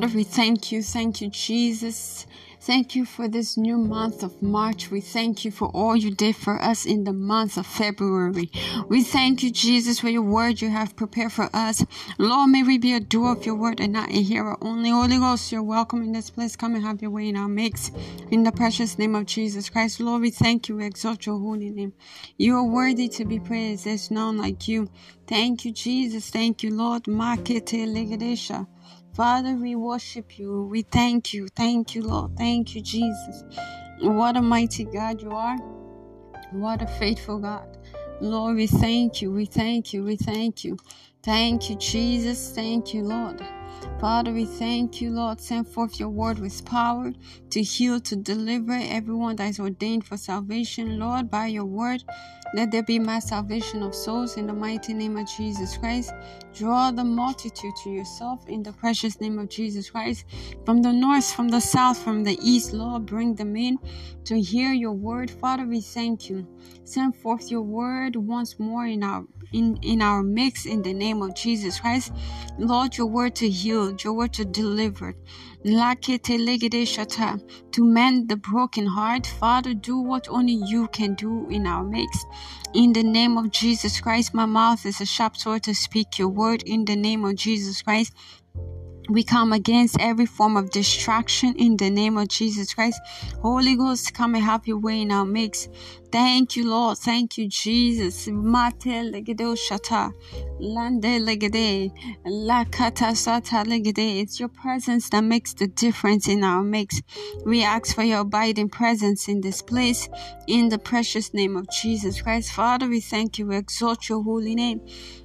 Father, we thank you. Thank you, Jesus. Thank you for this new month of March. We thank you for all you did for us in the month of February. We thank you, Jesus, for your word you have prepared for us. Lord, may we be a doer of your word and not a hearer only. Holy Ghost, you're welcome in this place. Come and have your way in our mix. In the precious name of Jesus Christ, Lord, we thank you. We exalt your holy name. You are worthy to be praised. There's none like you. Thank you, Jesus. Thank you, Lord. Makete. Father, we worship you. We thank you. Thank you, Lord. Thank you, Jesus. What a mighty God you are. What a faithful God. Lord, we thank you. We thank you. We thank you. Thank you, Jesus. Thank you, Lord. Father, we thank you, Lord. Send forth your word with power to heal, to deliver everyone that is ordained for salvation. Lord, by your word, let there be my salvation of souls in the mighty name of Jesus Christ. Draw the multitude to yourself in the precious name of Jesus Christ. From the north, from the south, from the east, Lord, bring them in to hear your word. Father, we thank you. Send forth your word once more in our in, in our mix in the name of Jesus Christ. Lord, your word to heal, your word to deliver. To mend the broken heart. Father, do what only you can do in our mix. In the name of Jesus Christ, my mouth is a sharp sword to speak your word. In the name of Jesus Christ, we come against every form of distraction in the name of Jesus Christ. Holy Ghost, come and have your way in our mix. Thank you, Lord. Thank you, Jesus. Mate legede shata. Lande legede. Lakata sata legede. It's your presence that makes the difference in our mix. We ask for your abiding presence in this place. In the precious name of Jesus Christ. Father, we thank you. We exalt your holy name.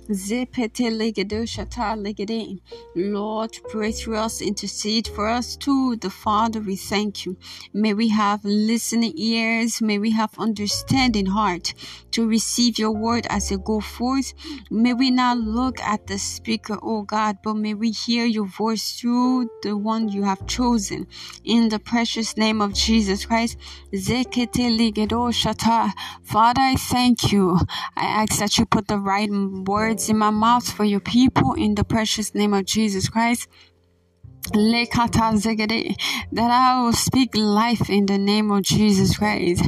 Zepete legede shata legede. Lord, pray through us, intercede for us too. The Father, we thank you. May we have listening ears. May we have understanding understanding heart to receive your word as it go forth. May we not look at the speaker, oh God, but may we hear your voice through the one you have chosen. In the precious name of Jesus Christ. Father, I thank you. I ask that you put the right words in my mouth for your people in the precious name of Jesus Christ that I will speak life in the name of Jesus Christ.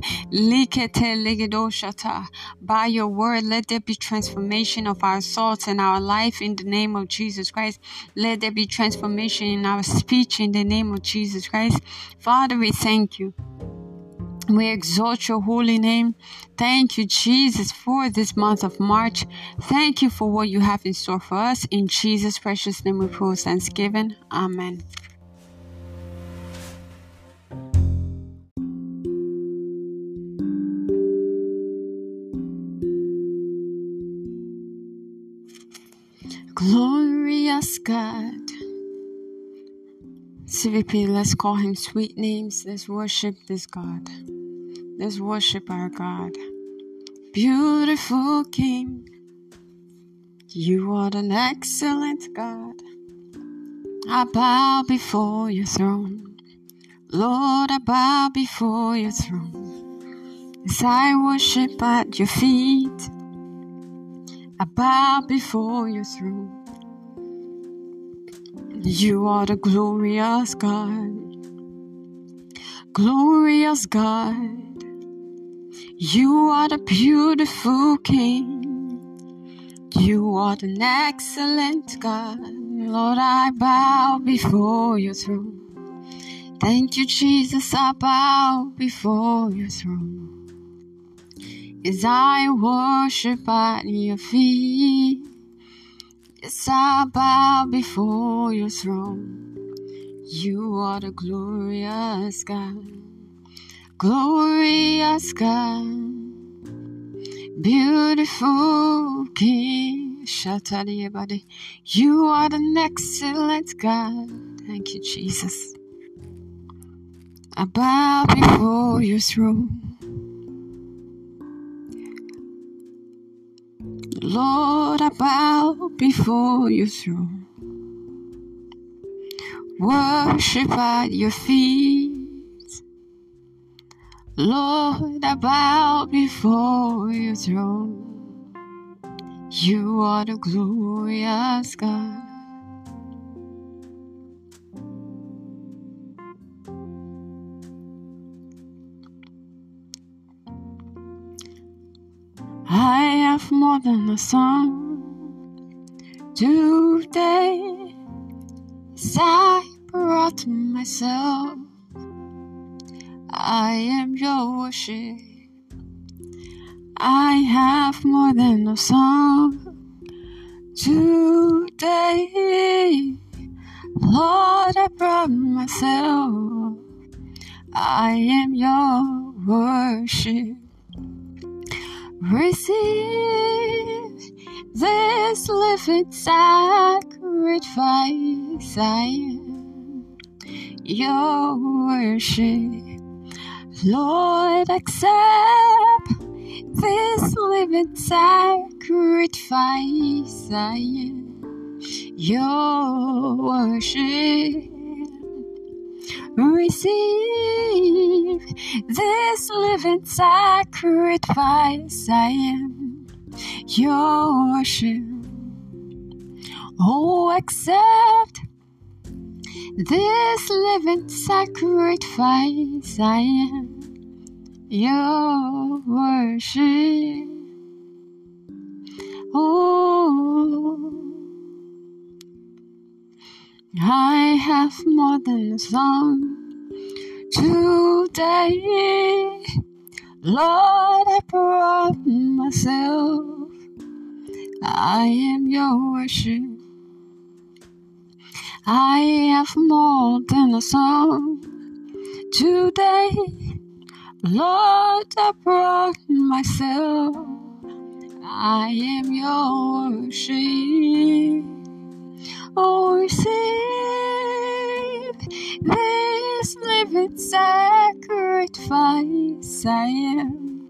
By your word, let there be transformation of our thoughts and our life in the name of Jesus Christ. Let there be transformation in our speech in the name of Jesus Christ. Father, we thank you. We exalt your holy name. Thank you, Jesus, for this month of March. Thank you for what you have in store for us. In Jesus' precious name we pray thanksgiving. Amen. Glorious God. CVP, let's call him sweet names. Let's worship this God. Let's worship our God. Beautiful King, you are an excellent God. I bow before your throne. Lord, I bow before your throne. As I worship at your feet, I bow before your throne. You are the glorious God, glorious God. You are the beautiful King. You are an excellent God. Lord, I bow before your throne. Thank you, Jesus. I bow before your throne. As I worship at your feet. Yes, I bow before your throne. You are the glorious God glorious God, beautiful King. body. You are the excellent God. Thank you, Jesus. I bow before your throne. Lord, I bow before your throne. Worship at your feet. Lord, I bow before your throne. You are the glorious God. I have more than a song today. As I brought myself. I am your worship. I have more than a song today. Lord, I brought myself. I am your worship. Receive this living sacrifice. I am your worship. Lord, accept this living sacrifice. I am your worship. Receive this living sacrifice. I am your worship. Oh, accept this living sacrifice. I am your worship. Oh, I have more than a song today. Lord, I brought myself. I am your worship. I have more than a song today. Lord, I brought myself. I am your worship. Oh, receive this living sacrifice. I am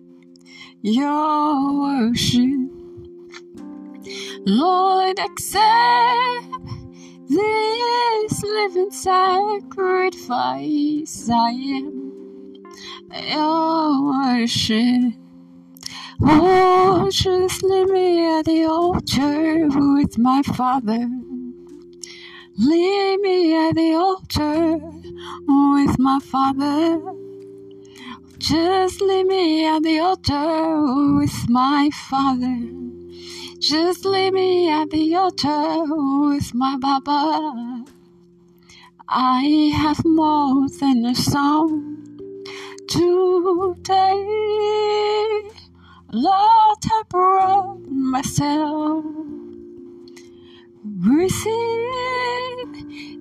your worship. Lord, accept this living sacrifice. I am your worship. Oh, just leave me at the altar with my Father. Leave me at the altar with my Father. Just leave me at the altar with my Father. Just leave me at the altar with my Baba. I have more than a song today. Lord, I brought myself. Receive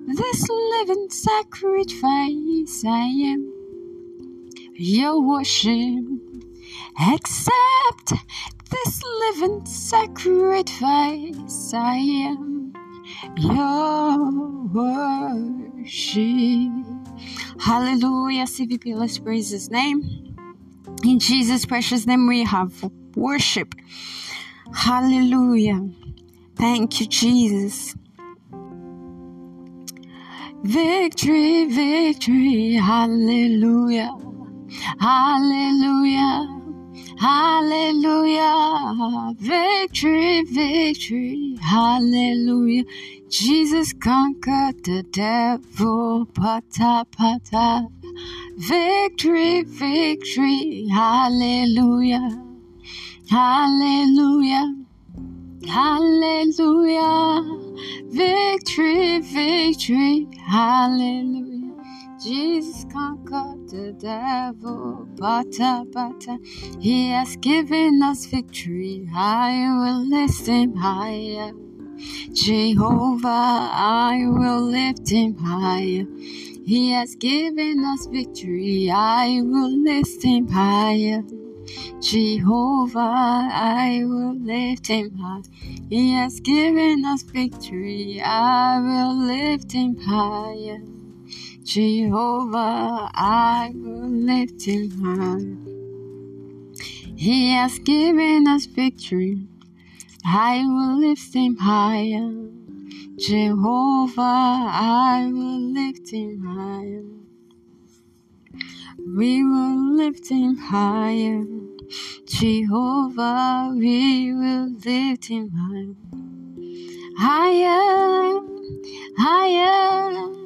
this living sacrifice. I am your worship. Accept this living sacrifice. I am your worship. Hallelujah. CVP, let's praise his name. In Jesus' precious name, we have worship. Hallelujah. Thank you, Jesus. Victory, victory, hallelujah, hallelujah, hallelujah. Victory, victory, hallelujah. Jesus conquered the devil, pata pata. Victory, victory, hallelujah, hallelujah. Hallelujah. Victory, victory. Hallelujah. Jesus conquered the devil. Bata, uh, bata. Uh, he has given us victory. I will lift him higher. Jehovah, I will lift him higher. He has given us victory. I will lift him higher. Jehovah, I will lift him high. He has given us victory. I will lift him higher. Jehovah, I will lift him high. He has given us victory. I will lift him higher. Jehovah, I will lift him higher. We will lift him higher. Jehovah, we will lift him higher. Higher, higher,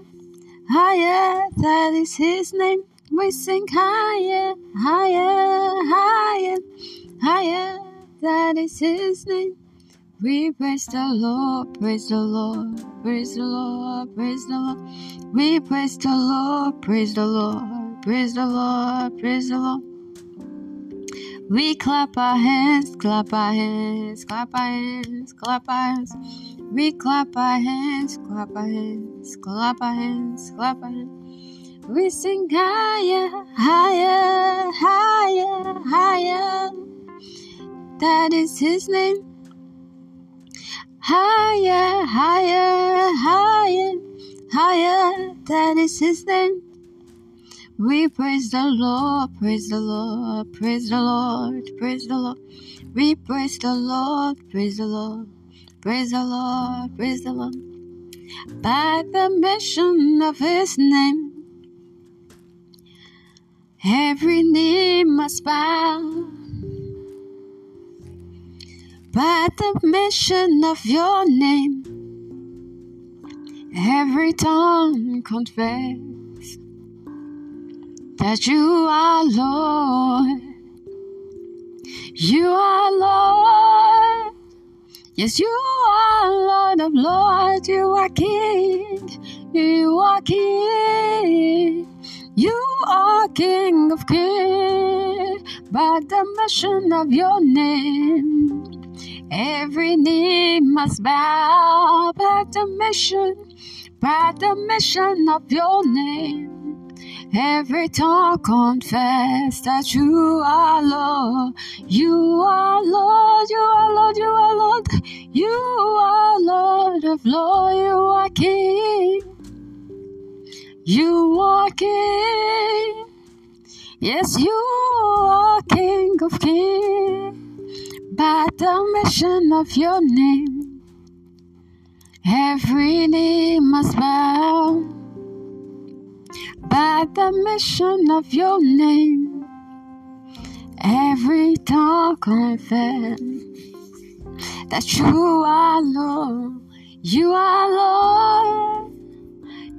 higher, that is his name. We sing higher, higher, higher, higher, that is his name. We praise the Lord, praise the Lord, praise the Lord, praise the Lord. We praise the Lord, praise the Lord, praise the Lord, praise the Lord. We clap our hands, clap our hands, clap our hands, clap our hands. We clap our hands, clap our hands, clap our hands, clap our hands. We sing higher, higher, higher, higher. That is his name higher, higher, higher, higher. That is His name. We praise the Lord, praise the Lord, praise the Lord, praise the Lord. We praise the Lord, praise the Lord, praise the Lord, praise the Lord. By the mention of His name, every knee must bow by the mention of your name, every tongue confess that you are Lord. You are Lord. Yes, you are Lord of Lords. You are King. You are King. You are King of Kings. By the mention of your name. Every knee must bow by the mission, by the mission of your name. Every tongue confess that you are Lord. You are Lord, you are Lord, you are Lord. You are Lord of Lord, you are King. You are King. Yes, you are King of Kings by the mention of your name. Every knee must bow by the mission of your name. Every tongue confess that you are Lord. You are Lord.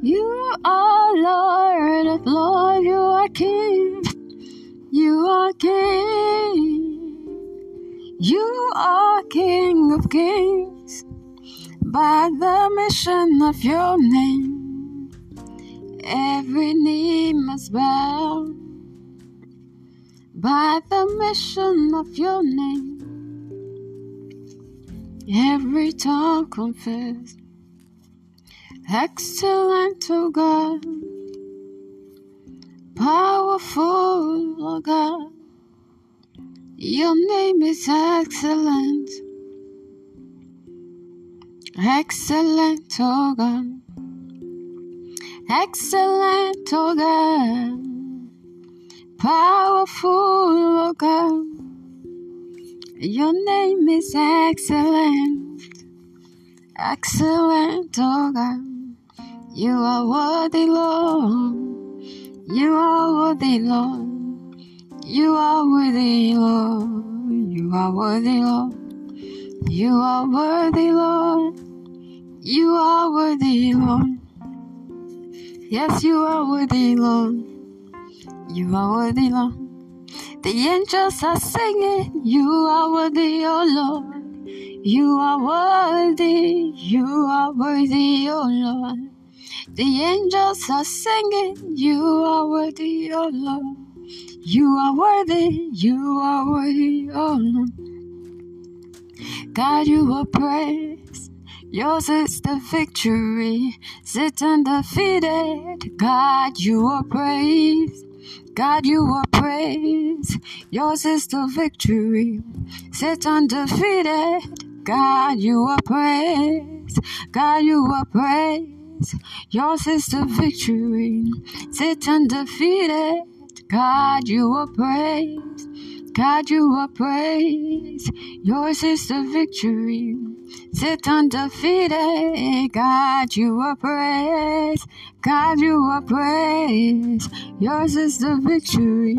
You are Lord of Lord. You are King. You are King. You are King of Kings by the mission of your name. Every knee must bow by the mission of your name. Every tongue confess, excellent, O God, powerful, O God. Your name is excellent. Excellent, O God. Excellent, oh God. Powerful, oh God. Your name is excellent. Excellent, oh God. You are worthy, Lord. You are worthy, Lord. You are worthy, Lord. You are worthy, Lord. You are worthy, Lord. You are worthy, Lord. Yes, you are worthy, Lord. You are worthy, Lord. The angels are singing, You are worthy, O Lord. You are worthy, you are worthy, O Lord. The angels are singing, You are worthy, O Lord. You are worthy, you are worthy, oh Lord. God, you are praise. Yours is the victory. Sit undefeated. God, you are praise. God, you are praise. Yours is the victory. Sit undefeated. God, you are praise. God, you are praise. Yours is the victory. Sit undefeated. God, you are praise. God, you are praise. Yours is the victory. Sit undefeated. God, you are praise. God, you are praise. Yours is the victory.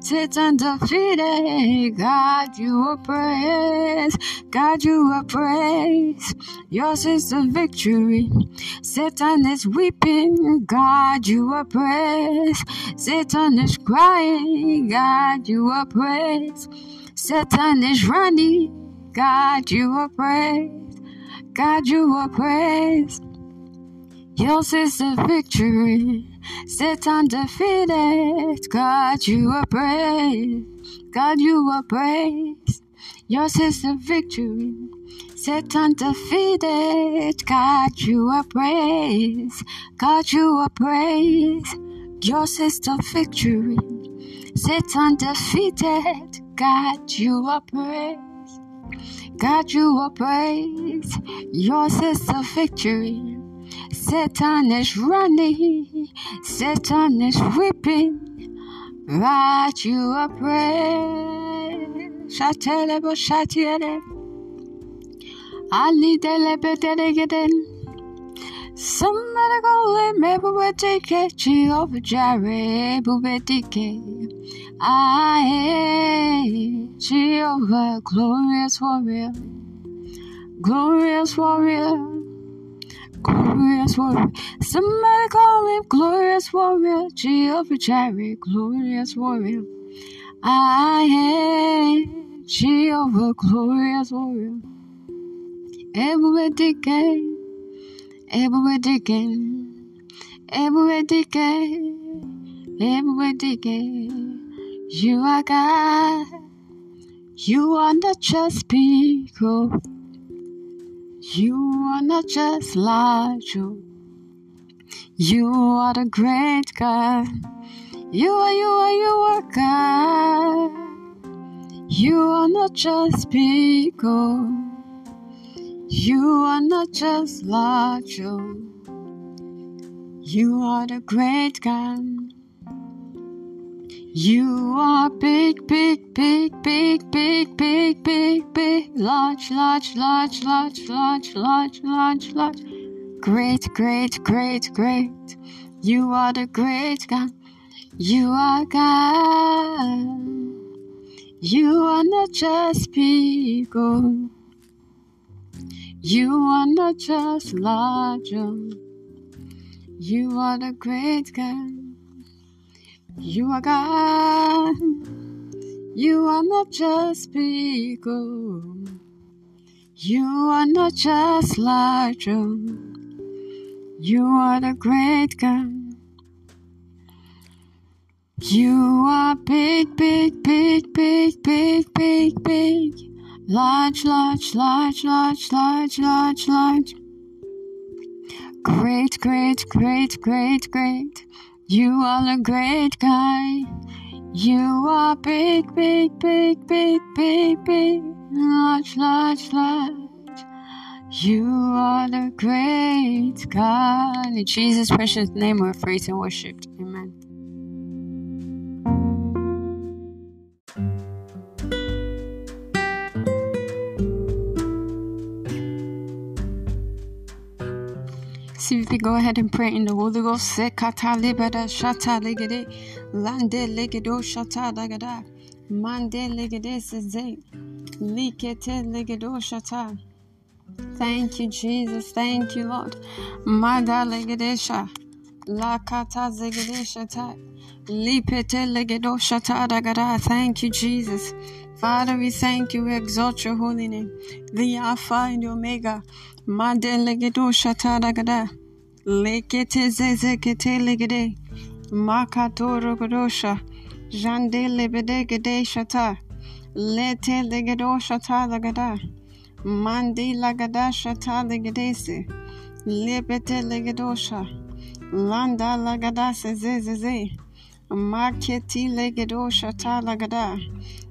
Sit undefeated. God, you are praise. God, you are praise. Yours is the victory. Satan is weeping. God, you are praise. Satan is crying. God, you are praise. Satan is running. God, you are praised. God, you are praised. Yours is the victory. Satan defeated. God, you are praised. God, you are praised. Yours is the victory. Satan defeated. God, you are praised. God, you are praised. Yours is the victory. Satan defeated. God, you are praised. God, you will praise. Yours is the victory. Satan is running. Satan is weeping. Right, you are praise. Shatele bo shatiele. Ali dele bedele geden. Somebody go and maybe we'll take it. Jehovah Jireh, bubetike. I am Jehovah, glorious warrior, glorious warrior, glorious warrior. Somebody call him glorious warrior, Jehovah Jireh, glorious warrior. I am Jehovah, glorious warrior. Everywhere decay, everywhere decay, everywhere decay, everywhere decay. You are God. You are not just people. You are not just large. You are the great God. You are, you are, you are God. You are not just people. You are not just large. You are the great God. You are big, big, big, big, big, big, big, big, large, large, large, large, large, large, large, large. Great, great, great, great. You are the great God. You are God. You are not just people. You are not just large. You are the great God. You are God. You are not just people. You are not just large. You are the great God. You are big, big, big, big, big, big, big. Large, large, large, large, large, large, large. Great, great, great, great, great. You are a great guy. You are big, big, big, big, big, big, large, large, large. You are the great God. In Jesus' precious name, we're praised and worshipped. Amen. They go ahead and pray in the Holy Ghost. Sekata libada shata legede. Lande legedo shata dagada. Mande legede seze. Likete legedo shata. Thank you, Jesus. Thank you, Lord. Mada legedesha. Lakata zegedeshata. Lipete legedo shata dagada. Thank you, Jesus. Father, we thank you. We exalt your holy name. The Alpha and the Omega. Made legedo shata dagada. Lekete zezekete legede. Makato rogodosha. Jande lebede gede shata. Lete legedo shata lagada. Mandi lagada shata legedese. Lepete legedosha. Landa lagada sezezeze. Maketi legedo shata lagada.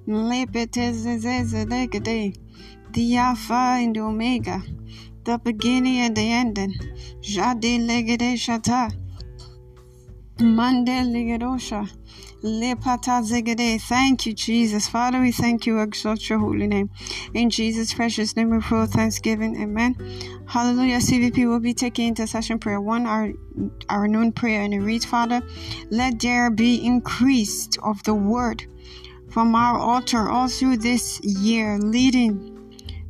Lepete zezeze legede. The Alpha and Omega the beginning and the ending. Jade legede shata. Mande legedosha. Thank you, Jesus. Father, we thank you. Exalt your holy name. In Jesus' precious name, we pray thanksgiving. Amen. Hallelujah. CVP will be taking intercession prayer one, our our noon prayer, and it reads, Father, let there be increased of the word from our altar all through this year, leading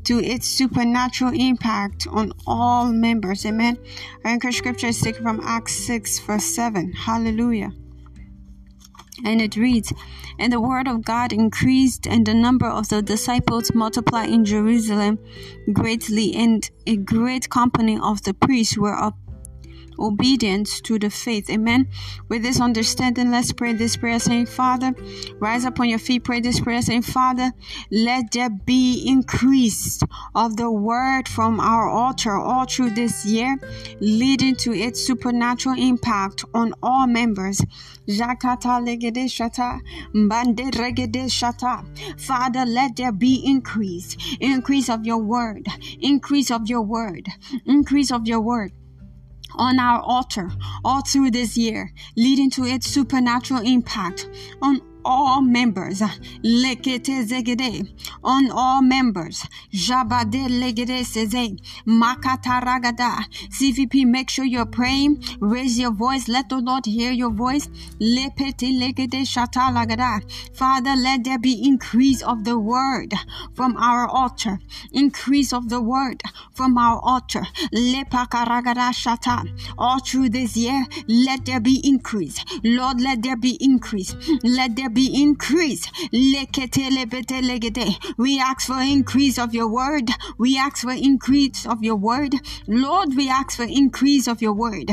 to its supernatural impact on all members. Amen. Our anchor scripture is taken from Acts 6, verse 7. Hallelujah. And it reads, And the word of God increased, and the number of the disciples multiplied in Jerusalem greatly, and a great company of the priests were up obedience to the faith. Amen. With this understanding, let's pray this prayer saying, Father, rise up on your feet, pray this prayer saying, Father, let there be increase of the word from our altar all through this year, leading to its supernatural impact on all members. Father, let there be increase, increase of your word, increase of your word, increase of your word on our altar all through this year, leading to its supernatural impact on all members. Lekete zegede on all members. Jabade legede seze makataragada. CVP, make sure you're praying. Raise your voice. Let the Lord hear your voice. Lepete legede shatalagada. Father, let there be increase of the word from our altar. Increase of the word from our altar. Lepakaragada shata. All through this year, let there be increase. Lord, let there be increase. Let there be increased. We ask for increase of your word. We ask for increase of your word. Lord, we ask for increase of your word.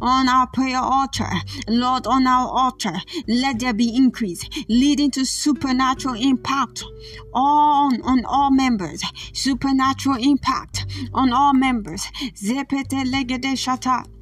On our prayer altar. Lord, on our altar, let there be increase, leading to supernatural impact on, on all members. Supernatural impact on all members. Zepete legede shata.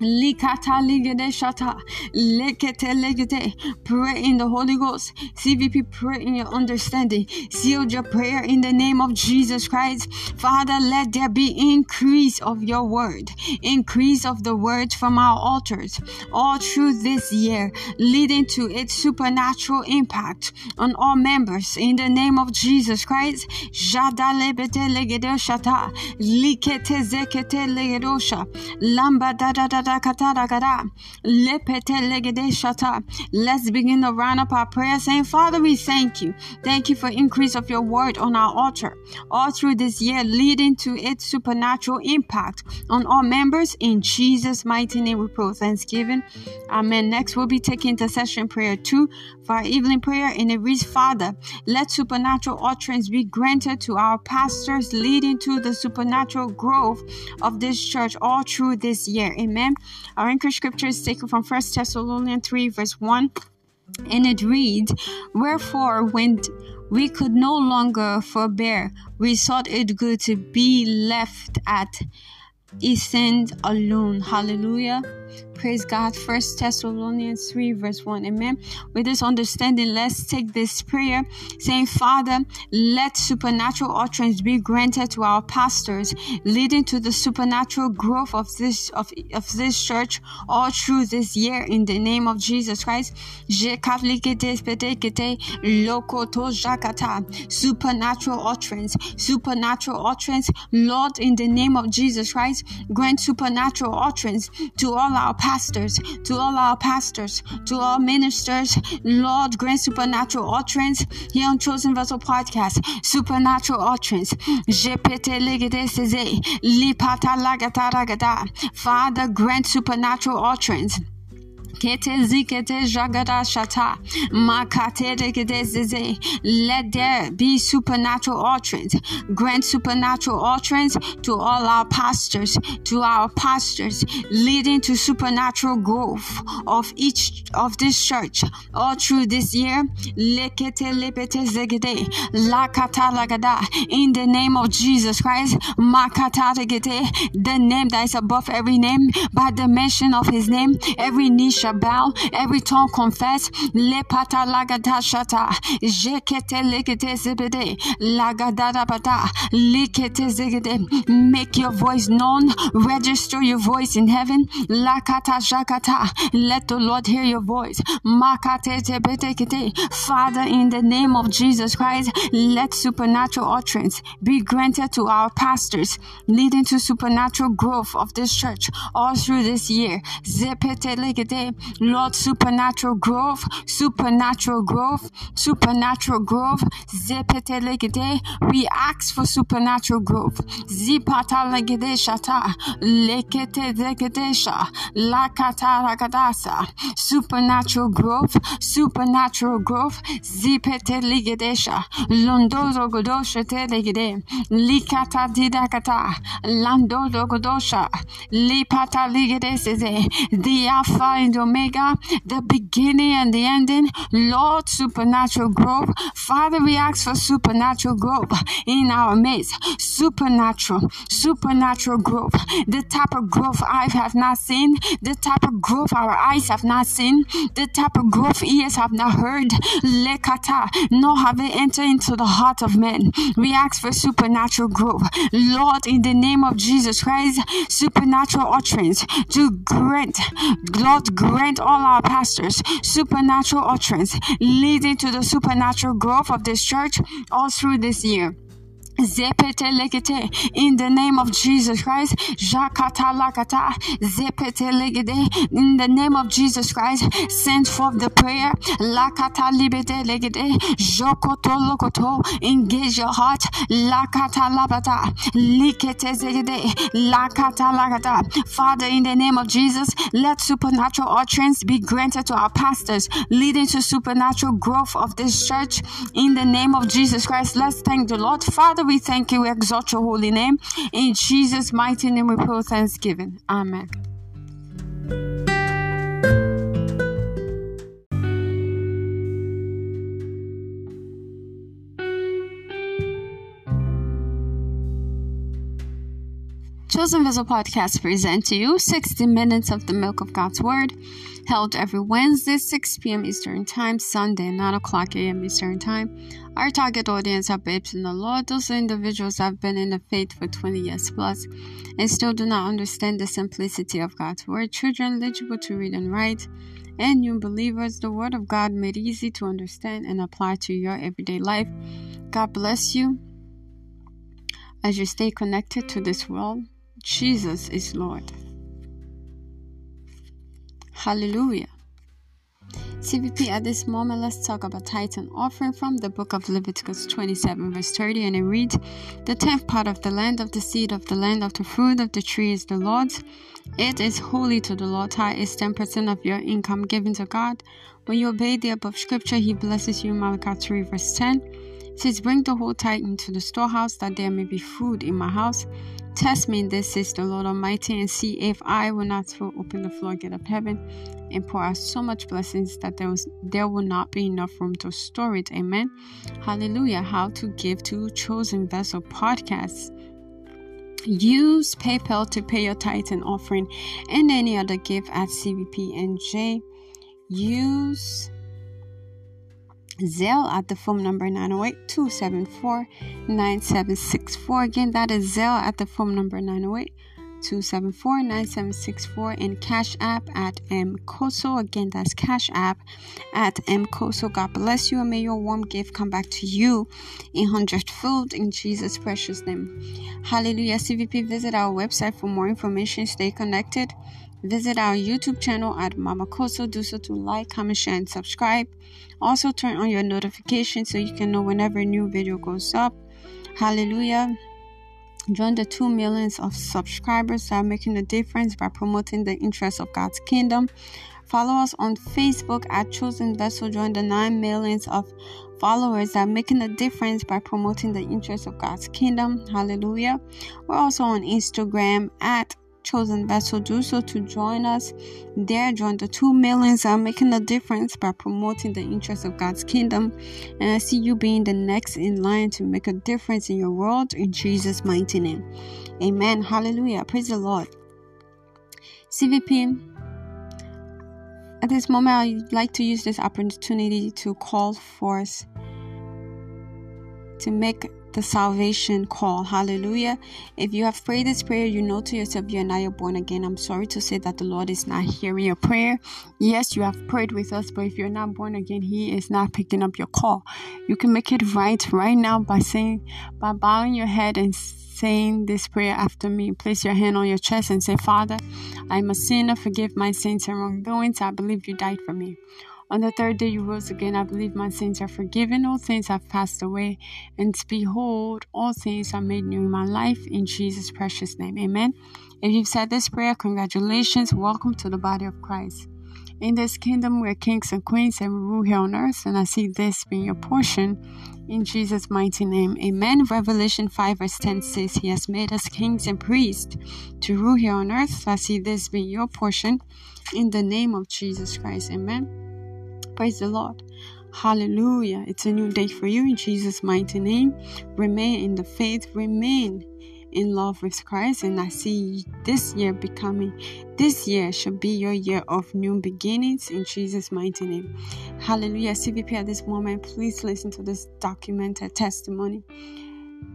Likata ligede shata. Lekete. Pray in the Holy Ghost. CVP, pray in your understanding. Seal your prayer in the name of Jesus Christ. Father, let there be increase of your word. Increase of the word from our altars all through this year, leading to its supernatural impact on all members in the name of Jesus Christ. Jada lebete legede shata. Likete zekete legedosha. Lamba da da da Let's begin to round up our prayer saying, Father, we thank you. Thank you for increase of your word on our altar all through this year, leading to its supernatural impact on all members. In Jesus' mighty name, we pray thanksgiving. Amen. Next, we'll be taking intercession prayer two for our evening prayer, and it reads, Father, let supernatural utterance be granted to our pastors, leading to the supernatural growth of this church all through this year. Amen. Our anchor scripture is taken from 1 Thessalonians 3, verse 1, and it reads, Wherefore, when we could no longer forbear, we thought it good to be left at Athens alone. Hallelujah. Praise God. First Thessalonians 3, verse 1. Amen. With this understanding, let's take this prayer saying, Father, let supernatural utterance be granted to our pastors, leading to the supernatural growth of this of, of this church all through this year in the name of Jesus Christ. Supernatural utterance, supernatural utterance, Lord, in the name of Jesus Christ, grant supernatural utterance to all our pastors, to all our pastors, to all ministers. Lord, grant supernatural utterance here on Chosen Vessel Podcast. Supernatural utterance. Father, grant supernatural utterance. Kete zikete jagada shata. Makate. Let there be supernatural utterance. Grant supernatural utterance to all our pastors, to our pastors, leading to supernatural growth of each of this church all through this year. Lekete lepete zegede. Lakata lagada. In the name of Jesus Christ. Makata The name that is above every name. By the mention of his name, every knee bow, every tongue confess. Lepata lagada shata, jekete legete zebede, lagadada bada, likete zegede. Make your voice known, register your voice in heaven. Lakata jakata, let the Lord hear your voice. Makate tebete Father, in the name of Jesus Christ, let supernatural utterance be granted to our pastors, leading to supernatural growth of this church all through this year. Zepete legede, Lord, supernatural growth, supernatural growth, supernatural growth. We ask for supernatural growth. Zipata legede shata, lekete zegedesha, lakata ragadasa. Supernatural growth, supernatural growth. Zipete legedesha, londozo godosha te legede, likata didakata, landozo godosha, lipata legede seze, the Alpha oh and Omega, the beginning and the ending. Lord, supernatural growth. Father, we ask for supernatural growth in our midst. Supernatural, supernatural growth. The type of growth I have not seen, the type of growth our eyes have not seen, the type of growth ears have not heard. Lekata, nor have they entered into the heart of men. We ask for supernatural growth. Lord, in the name of Jesus Christ, supernatural utterance to grant, Lord, grant all our pastors supernatural utterance leading to the supernatural growth of this church all through this year. Zepete legete in the name of Jesus Christ. Jakata lakata zepete legede in the name of Jesus Christ. Send forth the prayer. Lakata libete legede jokoto lokoto. Engage your heart. Lakata labata likete zegede lakata lakata. Father, in the name of Jesus, let supernatural utterance be granted to our pastors, leading to supernatural growth of this church. In the name of Jesus Christ, let's thank the Lord. Father, we thank you. We exalt your holy name. In Jesus' mighty name, we pray thanksgiving. Amen. Chosen Vessel Podcast present to you 60 minutes of the milk of God's Word, held every Wednesday, 6 p.m. Eastern Time, Sunday, 9 o'clock a.m. Eastern Time. Our target audience are babes in the Lord. Those individuals have been in the faith for 20 years plus and still do not understand the simplicity of God's Word. Children eligible to read and write, and new believers, the Word of God made easy to understand and apply to your everyday life. God bless you as you stay connected to this world. Jesus is Lord. Hallelujah. CVP, at this moment, let's talk about tithe and offering from the book of Leviticus 27, verse 30, and it reads The tenth part of the land, of the seed, of the land, of the fruit of the tree is the Lord's. It is holy to the Lord. Tithe is 10% of your income given to God. When you obey the above scripture, He blesses you. Malachi 3, verse 10 says, Bring the whole tithe into the storehouse, that there may be food in my house. Test me in this, says the Lord Almighty, and see if I will not throw open the floodgate of heaven and pour out so much blessings that there was there will not be enough room to store it. Amen. Hallelujah. How to give to chosen vessel podcasts. Use PayPal to pay your tithe and offering and any other gift at CVP and J. Use Zelle at the phone number 908 274 9764. Again, that is Zelle at the phone number 908 274 9764 and Cash App at MKOSO. Again, that's Cash App at MKOSO. God bless you and may your warm gift come back to you in hundredfold in Jesus' precious name. Hallelujah. CVP, visit our website for more information. Stay connected. Visit our YouTube channel at Mama Kosso. Do so to like, comment, share, and subscribe. Also, turn on your notifications so you can know whenever a new video goes up. Hallelujah. Join the 2 millions of subscribers that are making a difference by promoting the interests of God's kingdom. Follow us on Facebook at Chosen Vessel. Join the 9 millions of followers that are making a difference by promoting the interests of God's kingdom. Hallelujah. We're also on Instagram at chosen vessel, do so to join us there. Join the two millions are making a difference by promoting the interests of God's kingdom. And I see you being the next in line to make a difference in your world in Jesus' mighty name. Amen. Hallelujah. Praise the Lord. CVP. At this moment, I'd like to use this opportunity to call forth to make the salvation call. Hallelujah. If you have prayed this prayer, you know to yourself you and I are born again. I'm sorry to say that the Lord is not hearing your prayer. Yes, you have prayed with us, but if you're not born again, He is not picking up your call. You can make it right right now by saying, by bowing your head and saying this prayer after me. Place your hand on your chest and say, Father, I'm a sinner. Forgive my sins and wrongdoings. I believe you died for me. On the third day you rose again. I believe my sins are forgiven. All things have passed away. And behold, all things are made new in my life. In Jesus' precious name. Amen. If you've said this prayer, congratulations. Welcome to the body of Christ. In this kingdom, we're kings and queens and we rule here on earth, and I see this being your portion. In Jesus' mighty name, amen. Revelation 5, verse 10 says, He has made us kings and priests to rule here on earth. I see this being your portion. In the name of Jesus Christ, amen. Praise the Lord. Hallelujah. It's a new day for you in Jesus' mighty name. Remain in the faith, remain in love with Christ, and I see this year becoming, this year should be your year of new beginnings in Jesus' mighty name. Hallelujah. CVP at this moment, please listen to this documented testimony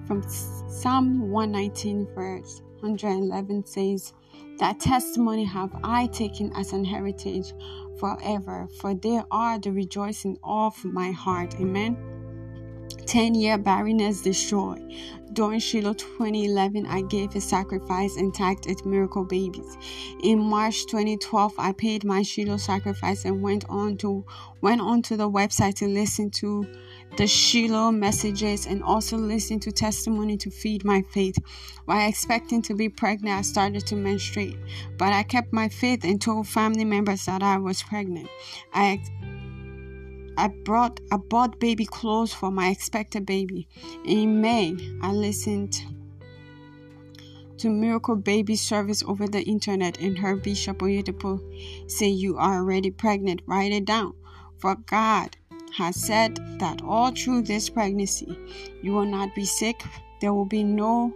from Psalm 119, verse 111 says, That testimony have I taken as an heritage forever, for they are the rejoicing of my heart. Amen. 10 year barrenness destroyed. During Shiloh 2011, I gave a sacrifice and tagged at Miracle Babies. In March 2012, I paid my Shiloh sacrifice and went on to went onto the website to listen to the Shiloh messages and also listen to testimony to feed my faith. While expecting to be pregnant, I started to menstruate, but I kept my faith and told family members that I was pregnant. I I brought I bought baby clothes for my expected baby. In May, I listened to Miracle Baby service over the internet and heard Bishop Oyedepo say you are already pregnant. Write it down. For God has said that all through this pregnancy you will not be sick. There will be no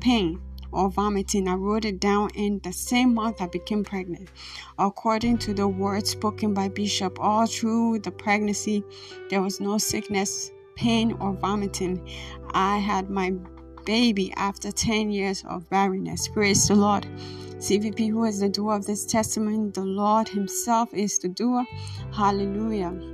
pain or vomiting. I wrote it down in the same month I became pregnant. According to the words spoken by Bishop, all through the pregnancy, there was no sickness, pain, or vomiting. I had my baby after 10 years of barrenness. Praise the Lord. CVP, who is the doer of this testimony, the Lord Himself is the doer. Hallelujah.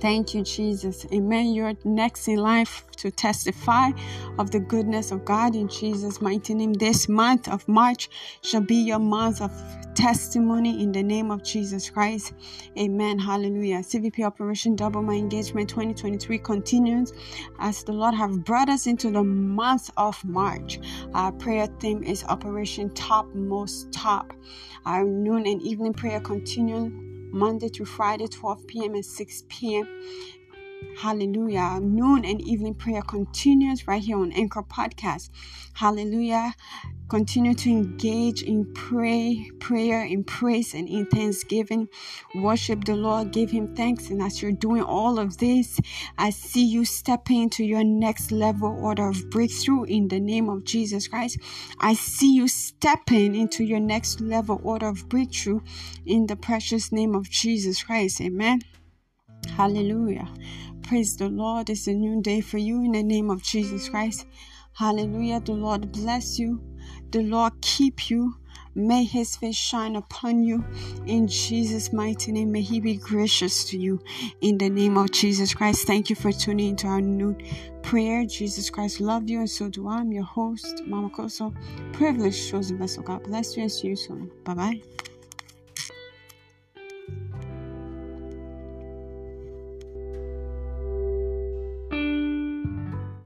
Thank you, Jesus. Amen. You're next in life to testify of the goodness of God in Jesus' mighty name. This month of March shall be your month of testimony in the name of Jesus Christ. Amen. Hallelujah. CVP Operation Double My Engagement 2023 continues as the Lord have brought us into the month of March. Our prayer theme is Operation Top Most Top. Our noon and evening prayer continues Monday to Friday, 12 p.m. and 6 p.m. Hallelujah. Noon and evening prayer continues right here on Anchor Podcast. Hallelujah. Continue to engage in pray, prayer, in praise, and in thanksgiving. Worship the Lord, give Him thanks. And as you're doing all of this, I see you stepping into your next level order of breakthrough in the name of Jesus Christ. I see you stepping into your next level order of breakthrough in the precious name of Jesus Christ. Amen. Hallelujah. Praise the Lord. It's a new day for you in the name of Jesus Christ. Hallelujah. The Lord bless you. The Lord keep you. May his face shine upon you in Jesus' mighty name. May he be gracious to you in the name of Jesus Christ. Thank you for tuning into our new prayer. Jesus Christ love you, and so do I. I'm your host, Mama Kosso. Privilege shows the vessel. God bless you and see you soon. Bye bye.